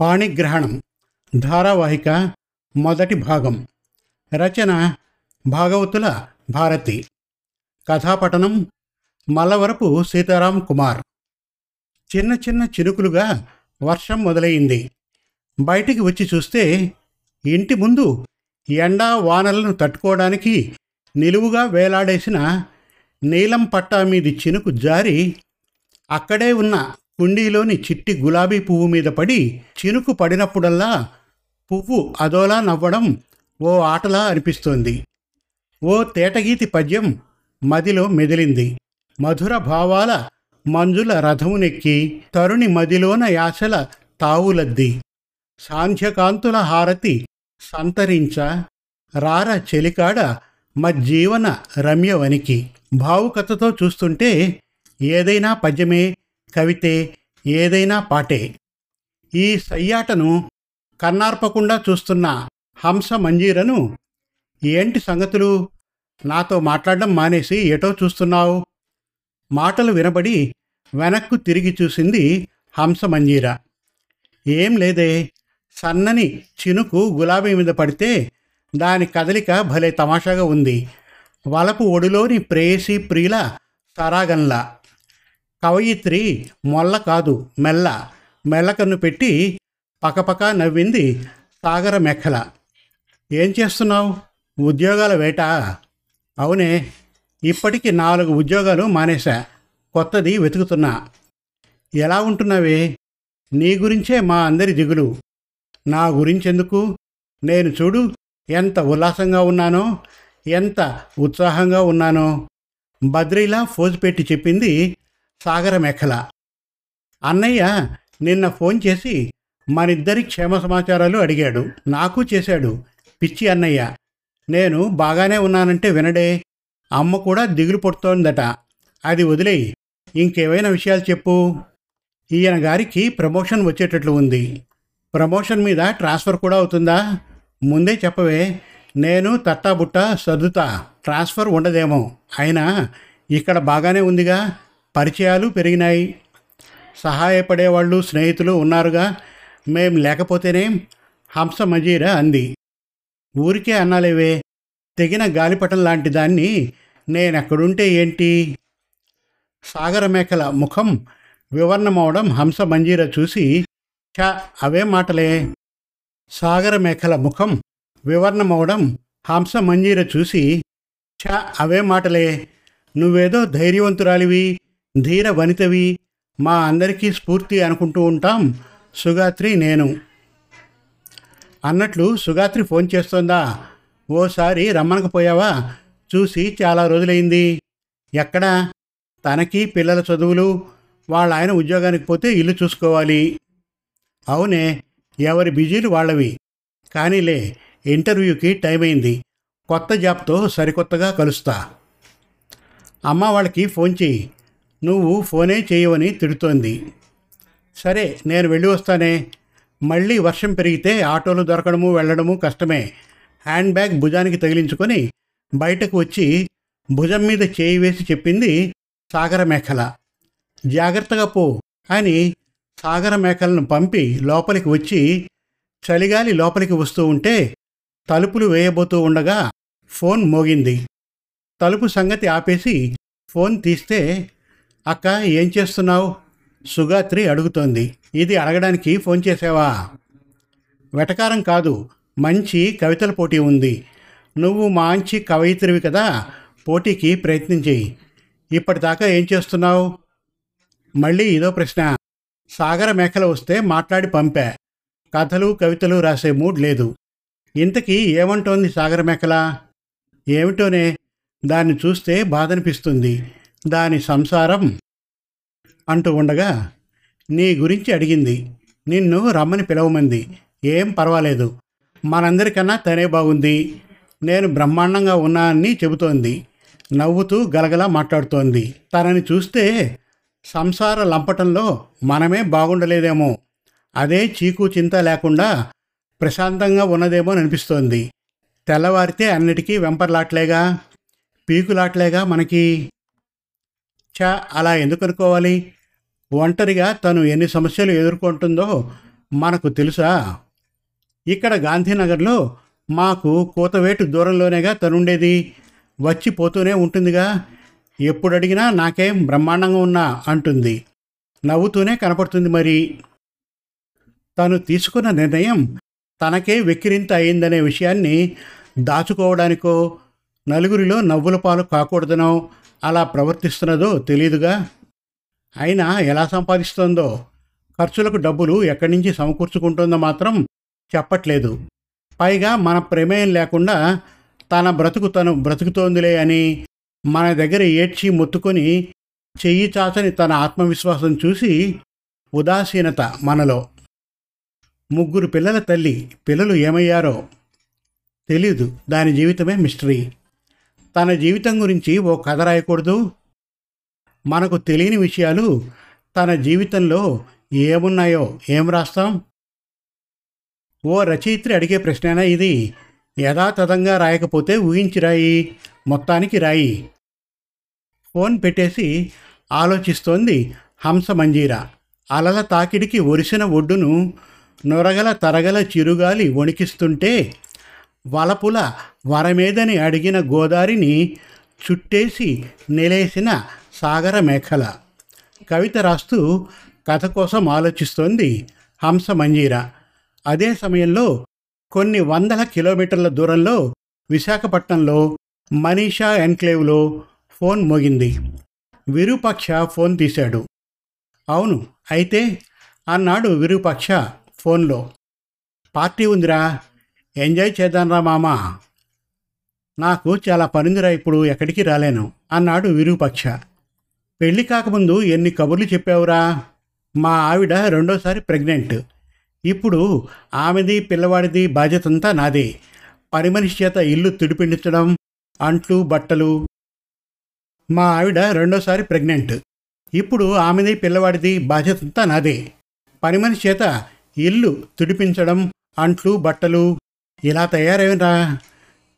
పాణిగ్రహణం ధారావాహిక మొదటి భాగం. రచన భాగవతుల భారతి. కథాపఠనం మల్లవరపు సీతారాం కుమార్. చిన్న చిన్న చినుకులుగా వర్షం మొదలైంది. బయటికి వచ్చి చూస్తే ఇంటి ముందు ఎండా వానలను తట్టుకోవడానికి నిలువుగా వేలాడేసిన నీలం పట్టా మీది చినుకు జారి అక్కడే ఉన్న కుండీలోని చిట్టి గులాబీ పువ్వు మీద పడి చినుకు పడినప్పుడల్లా పువ్వు అదోలా నవ్వడం ఓ ఆటలా అనిపిస్తోంది. ఓ తేటగీతి పద్యం మదిలో మెదిలింది. మధుర భావాల మంజుల రథమునెక్కి తరుణి మదిలోన యాసల తావులద్ది. సాంధ్యకాంతుల హారతి సంతరించ రార చెలికాడ మజ్జీవన రమ్యవనికి. భావుకథతో చూస్తుంటే ఏదైనా పద్యమే కవితే ఏదైనా పాటే. ఈ సయ్యాటను కన్నార్పకుండా చూస్తున్న హంస మంజీరను ఏంటి సంగతులు? నాతో మాట్లాడడం మానేసి ఎటో చూస్తున్నావు? మాటలు వినబడి వెనక్కు తిరిగి చూసింది హంస మంజీర. ఏం లేదే సన్నని చినుకు గులాబీ మీద పడితే దాని కదలిక భలే తమాషాగా ఉంది. వలపు ఒడిలోని ప్రేయసి ప్రియుల సరాగంలా. కవయిత్రి మొల్ల కాదు మెల్ల. మెల్లకన్ను పెట్టి పకపక నవ్వింది సాగర మెక్కల ఏం చేస్తున్నావు? ఉద్యోగాల వేట? అవునే ఇప్పటికి నాలుగు ఉద్యోగాలు మానేశా. కొత్తది వెతుకుతున్నా. ఎలా ఉంటున్నావే? నీ గురించే మా అందరి దిగులు. నా గురించెందుకు? నేను చూడు ఎంత ఉల్లాసంగా ఉన్నానో ఎంత ఉత్సాహంగా ఉన్నానో. బద్రీలా ఫోజు పెట్టి చెప్పింది సాగరమేఖల. అన్నయ్య నిన్న ఫోన్ చేసి మనిద్దరి క్షేమ సమాచారాలు అడిగాడు. నాకు చేశాడు. పిచ్చి అన్నయ్య. నేను బాగానే ఉన్నానంటే వినడే. అమ్మ కూడా దిగులు పడుతోందట. అది వదిలేయి. ఇంకేవైనా విషయాలు చెప్పు. ఈయన గారికి ప్రమోషన్ వచ్చేటట్లు ఉంది. ప్రమోషన్ మీద ట్రాన్స్ఫర్ కూడా అవుతుందా? ముందే చెప్పవే. నేను తట్టాబుట్ట సర్దుతా. ట్రాన్స్ఫర్ ఉండదేమో. అయినా ఇక్కడ బాగానే ఉందిగా. పరిచయాలు పెరిగినాయి. సహాయపడేవాళ్ళు స్నేహితులు ఉన్నారుగా. మేం లేకపోతేనే హంస మజీరా అంది. ఊరికే అన్నాలేవే తెగిన గాలిపటం లాంటి దాన్ని నేనెక్కడుంటే ఏంటి? సాగరమేకల ముఖం వివర్ణమవడం హంస మంజీర చూసి చ అవే మాటలే. సాగరమేఖల ముఖం వివర్ణమవడం హంస మంజీర చూసి ఛ అవే మాటలే. నువ్వేదో ధైర్యవంతురాలివి. ధీర వనితవి మా అందరికీ స్ఫూర్తి అనుకుంటూ ఉంటాం. సుగాత్రి నేను. అన్నట్లు సుగాత్రి ఫోన్ చేస్తోందా? ఓసారి రమ్మనకపోయావా చూసి చాలా రోజులైంది. ఎక్కడా? తనకి పిల్లల చదువులు వాళ్ళ ఆయన ఉద్యోగానికి పోతే ఇల్లు చూసుకోవాలి. అవునే ఎవరి బిజీలు వాళ్ళవి. కానీలే ఇంటర్వ్యూకి టైం అయింది కొత్త జాబ్తో సరికొత్తగా కలుస్తా. అమ్మ వాళ్ళకి ఫోన్ చేయి నువ్వు ఫోనే చేయవని తిడుతోంది. సరే నేను వెళ్ళి వస్తానే. మళ్ళీ వర్షం పెరిగితే ఆటోలు దొరకడము వెళ్ళడము కష్టమే. హ్యాండ్ బ్యాగ్ భుజానికి తగిలించుకొని బయటకు వచ్చి భుజం మీద చేయి వేసి చెప్పింది సాగర మేఖల జాగ్రత్తగా పో అని సాగర మేకలను పంపి లోపలికి వచ్చి చలిగాలి లోపలికి వస్తూ ఉంటే తలుపులు వేయబోతూ ఉండగా ఫోన్ మోగింది. తలుపు సంగతి ఆపేసి ఫోన్ తీస్తే అక్క ఏం చేస్తున్నావు? సుగాత్రి అడుగుతోంది. ఇది అడగడానికి ఫోన్ చేసావా? వెటకారం కాదు మంచి కవితల పోటీ ఉంది. నువ్వు మంచి కవయిత్రివి కదా పోటీకి ప్రయత్నం చేయి. ఇప్పటిదాకా ఏం చేస్తున్నావు? మళ్ళీ ఇదో ప్రశ్న. సాగర మేఖల వస్తే మాట్లాడి పంపా. కథలు కవితలు రాసే మూడ్ లేదు. ఇంతకీ ఏమంటోంది సాగర మేఖల ఏమిటోనే? దాన్ని చూస్తే బాధనిపిస్తుంది. దాని సంసారం అంటూ ఉండగా నీ గురించి అడిగింది. నిన్ను రమ్మని పిలవమంది. ఏం పర్వాలేదు. మనందరికన్నా తనే బాగుంది. నేను బ్రహ్మాండంగా ఉన్నానని చెబుతోంది. నవ్వుతూ గలగలా మాట్లాడుతోంది. తనని చూస్తే సంసార లంపటంలో మనమే బాగుండలేదేమో. అదే చీకు చింత లేకుండా ప్రశాంతంగా ఉన్నదేమో అనిపిస్తోంది. తెల్లవారితే అన్నిటికీ వెంపర్లాట్లేగా పీకులాట్లేగా మనకి. ఛా అలా ఎందుకు అనుకోవాలి? ఒంటరిగా తను ఎన్ని సమస్యలు ఎదుర్కొంటుందో మనకు తెలుసా? ఇక్కడ గాంధీనగర్లో మాకు కూతవేటు దూరంలోనేగా తనుండేది. వచ్చి పోతూనే ఉంటుందిగా. ఎప్పుడు అడిగినా నాకేం బ్రహ్మాండంగా ఉన్నా అంటుంది. నవ్వుతూనే కనపడుతుంది మరి. తను తీసుకున్న నిర్ణయం తనకే వెక్కిరింత అయిందనే విషయాన్ని దాచుకోవడానికో నలుగురిలో నవ్వుల పాలు కాకూడదనో అలా ప్రవర్తిస్తున్నదో తెలియదుగా అయినా ఎలా సంపాదిస్తోందో? ఖర్చులకు డబ్బులు ఎక్కడి నుంచి సమకూర్చుకుంటుందో మాత్రం చెప్పట్లేదు. పైగా మన ప్రమేయం లేకుండా తన బ్రతుకు తను బ్రతుకుతోందిలే అని మన దగ్గర ఏడ్చి మొత్తుకొని చెయ్యి చాచని తన ఆత్మవిశ్వాసం చూసి ఉదాసీనత మనలో. ముగ్గురు పిల్లల తల్లి పిల్లలు ఏమయ్యారో తెలీదు. దాని జీవితమే మిస్టరీ. తన జీవితం గురించి ఓ కథ రాయకూడదు. మనకు తెలియని విషయాలు తన జీవితంలో ఏమున్నాయో ఏం రాస్తాం? ఓ రచయిత్రి అడిగే ప్రశ్నైనా ఇది. యథాతథంగా రాయకపోతే ఊహించి రాయి మొత్తానికి రాయి. ఫోన్ పెట్టేసి ఆలోచిస్తోంది హంస మంజీరా. అలల తాకిడికి ఒరిసిన ఒడ్డును నొరగల తరగల చిరుగాలి వణికిస్తుంటే వలపుల వరమేదని అడిగిన గోదారిని చుట్టేసి నిలేసిన సాగర మేఖల కవిత రాస్తూ కథ కోసం ఆలోచిస్తోంది హంస మంజీరా అదే సమయంలో కొన్ని వందల కిలోమీటర్ల దూరంలో విశాఖపట్నంలో మనీషా ఎన్క్లేవ్లో ఫోన్ మోగింది. విరూపక్ష ఫోన్ తీశాడు. అవును అయితే అన్నాడు విరూపక్ష ఫోన్లో. పార్టీ ఉందిరా. ఎంజాయ్ చేద్దాంరా మామా. నాకు చాలా పనుందిరా ఇప్పుడు ఎక్కడికి రాలేను అన్నాడు విరూపక్ష. పెళ్ళి కాకముందు ఎన్ని కబుర్లు చెప్పావురా? మా ఆవిడ రెండోసారి ప్రెగ్నెంట్. ఇప్పుడు ఆమెది పిల్లవాడిది బాధ్యతంతా నాదే. పని మనిషి చేత ఇల్లు తుడిపిండించడం అంట్లు బట్టలు. మా ఆవిడ రెండోసారి ప్రెగ్నెంట్. ఇప్పుడు ఆమెది పిల్లవాడిది బాధ్యతంతా నాదే. పని మనిషి చేత ఇల్లు తుడిపించడం అంట్లు బట్టలు. ఇలా తయారైనరా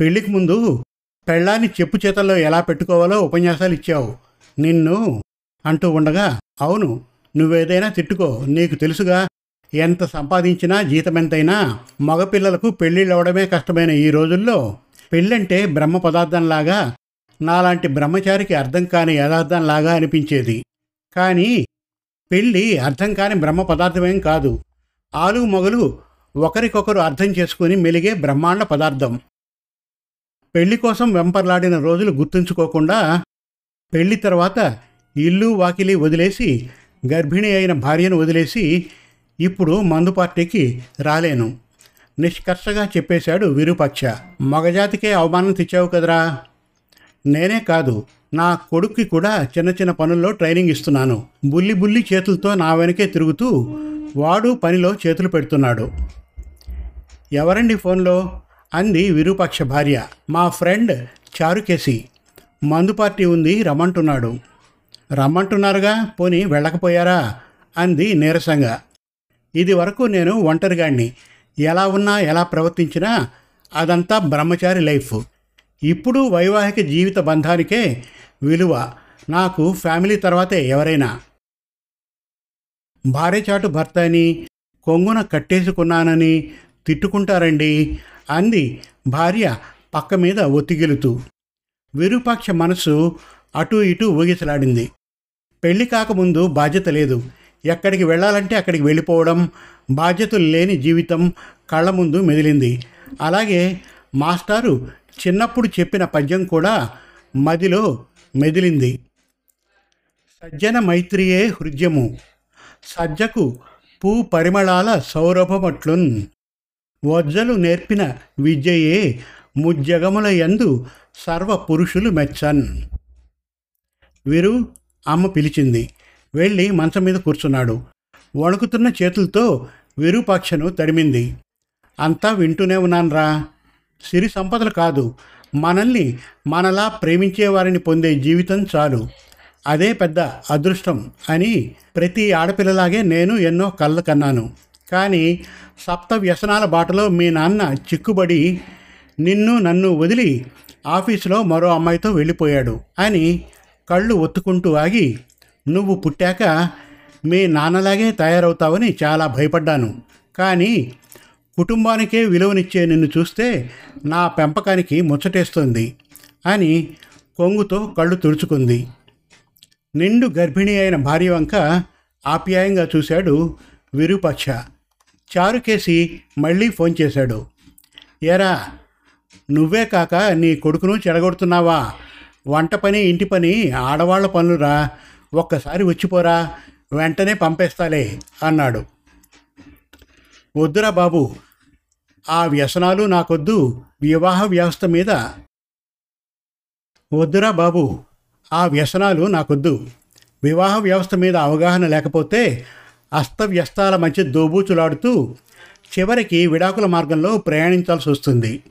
పెళ్ళికి ముందు పెళ్ళాన్ని చెప్పు చేతల్లో ఎలా పెట్టుకోవాలో ఉపన్యాసాలు ఇచ్చావు. నిన్ను అంటూ ఉండగా అవును నువ్వేదైనా తిట్టుకో నీకు తెలుసుగా ఎంత సంపాదించినా జీతం ఎంతైనా మగపిల్లలకు పెళ్ళిళ్ళు అవడమే కష్టమైన ఈ రోజుల్లో పెళ్ళంటే బ్రహ్మ పదార్థంలాగా నాలాంటి బ్రహ్మచారికి అర్థం కాని యథార్థంలాగా అనిపించేది. కానీ పెళ్ళి అర్థం కాని బ్రహ్మ పదార్థమేం కాదు. ఆలు మొగలు ఒకరికొకరు అర్థం చేసుకుని మెలిగే బ్రహ్మాండ పదార్థం. పెళ్ళి కోసం వెంపర్లాడిన రోజులు గుర్తుంచుకోకుండా పెళ్ళి తర్వాత ఇల్లు వాకిలి వదిలేసి గర్భిణి అయిన భార్యను వదిలేసి ఇప్పుడు మందు పార్టీకి రాలేను. నిష్కర్షగా చెప్పేశాడు విరూపాక్ష. మగజాతికే అవమానం తెచ్చావు కదరా? నేనే కాదు. నా కొడుక్కి కూడా చిన్న చిన్న పనుల్లో ట్రైనింగ్ ఇస్తున్నాను. బుల్లి బుల్లి చేతులతో నా వెనకే తిరుగుతూ వాడు పనిలో చేతులు పెడుతున్నాడు. ఎవరండి ఫోన్లో? అంది విరూపాక్ష భార్య. మా ఫ్రెండ్ చారుకేసి. మందు పార్టీ ఉంది రమ్మంటున్నాడు. రమ్మంటున్నారుగా పోని వెళ్ళకపోయారా? అంది నీరసంగా. ఇది వరకు నేను ఒంటరిగాడిని ఎలా ఉన్నా ఎలా ప్రవర్తించినా అదంతా బ్రహ్మచారి లైఫ్. ఇప్పుడు వైవాహిక జీవిత బంధానికే విలువ. నాకు ఫ్యామిలీ తర్వాతే ఎవరైనా. భార్యచాటు భర్త అని కొంగున కట్టేసుకున్నానని తిట్టుకుంటారండి అంది భార్య పక్క మీద ఒత్తిగిలుతూ. విరూపాక్ష మనసు అటూ ఇటూ ఊగిసలాడింది. పెళ్ళి కాకముందు బాధ్యత లేదు. ఎక్కడికి వెళ్ళాలంటే అక్కడికి వెళ్ళిపోవడం బాధ్యతలు లేని జీవితం కళ్ళ ముందు మెదిలింది. అలాగే మాస్టారు చిన్నప్పుడు చెప్పిన పద్యం కూడా మదిలో మెదిలింది. సజ్జన మైత్రియే హృద్యము. సజ్జకు పూ పరిమళాల సౌరభమట్లున్. వజ్జలు నేర్పిన విద్యయే ముజ్జగముల యందు సర్వ పురుషులు మెచ్చన్. వీరు అమ్మ పిలిచింది. వెళ్ళి మంచం మీద కూర్చున్నాడు. వణుకుతున్న చేతులతో విరూపాక్షను తడిమింది అంతా వింటూనే ఉన్నాన్రా. సిరి సంపదలు కాదు. మనల్ని మనలా ప్రేమించే వారిని పొందే జీవితం చాలు. అదే పెద్ద అదృష్టం అని ప్రతి ఆడపిల్లలాగే నేను ఎన్నో కళ్ళు కన్నాను. కానీ సప్త వ్యసనాల బాటలో మీ నాన్న చిక్కుబడి నిన్ను నన్ను వదిలి ఆఫీసులో మరో అమ్మాయితో వెళ్ళిపోయాడు అని కళ్ళు ఒత్తుకుంటూ ఆగి నువ్వు పుట్టాక మీ నాన్నలాగే తయారవుతావని చాలా భయపడ్డాను. కానీ కుటుంబానికే విలువనిచ్చే నిన్ను చూస్తే నా పెంపకానికి ముచ్చటేస్తుంది అని కొంగుతో కళ్ళు తుడుచుకుంది. నిండు గర్భిణి అయిన భార్య వంక ఆప్యాయంగా చూశాడు విరూపక్ష. చారుకేసి మళ్ళీ ఫోన్ చేశాడు. ఏరా నువ్వే కాక నీ కొడుకును చెడగొడుతున్నావా? వంట పని ఇంటి పని ఆడవాళ్ళ పనులురా. ఒక్కసారి వచ్చిపోరా వెంటనే పంపేస్తాలే అన్నాడు. వద్దురా బాబు ఆ వ్యసనాలు నాకొద్దు. వివాహ వ్యవస్థ మీద వద్దురా బాబు. ఆ వ్యసనాలు నాకొద్దు. వివాహ వ్యవస్థ మీద అవగాహన లేకపోతే అస్తవ్యస్తాల మధ్య దోబూచులాడుతూ చివరికి విడాకుల మార్గంలో ప్రయాణించాల్సి వస్తుంది.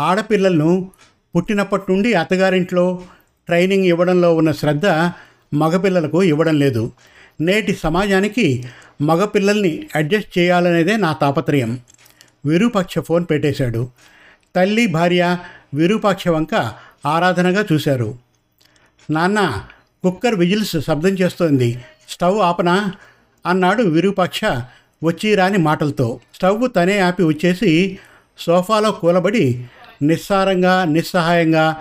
ఆడపిల్లలను పుట్టినప్పటి నుండి అత్తగారింట్లో ట్రైనింగ్ ఇవ్వడంలో ఉన్న శ్రద్ధ మగపిల్లలకు ఇవ్వడం లేదు. నేటి సమాజానికి మగపిల్లల్ని అడ్జస్ట్ చేయాలనేదే నా తాపత్రయం. విరూపాక్ష ఫోన్ పెట్టేశాడు. తల్లి భార్య విరూపాక్ష వంక ఆరాధనగా చూశారు. నాన్న కుక్కర్ విజిల్స్ శబ్దం చేస్తోంది. స్టవ్ ఆపనా? అన్నాడు విరూపాక్ష వచ్చి రాని మాటలతో. స్టవ్ తనే ఆపి వచ్చేసి సోఫాలో కూలబడి నిస్సారంగా నిస్సహాయంగా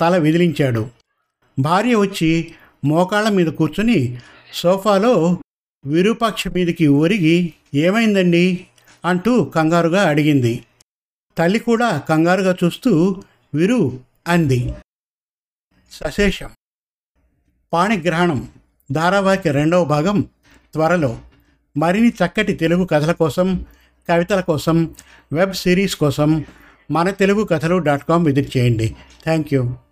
తల విదిలించాడు. భార్య వచ్చి మోకాళ్ళ మీద కూర్చొని సోఫాలో విరూపాక్ష మీదకి ఒరిగి ఏమైందండి? అంటూ కంగారుగా అడిగింది. తల్లి కూడా కంగారుగా చూస్తూ విరు అంది. సశేషం. పాణిగ్రహణం. ధారావాహిక రెండవ భాగం త్వరలో. మరిన్ని చక్కటి తెలుగు కథల కోసం కవితల కోసం వెబ్ సిరీస్ కోసం మన తెలుగు కథలు డాట్ కామ్ విజిట్ చేయండి. Thank you.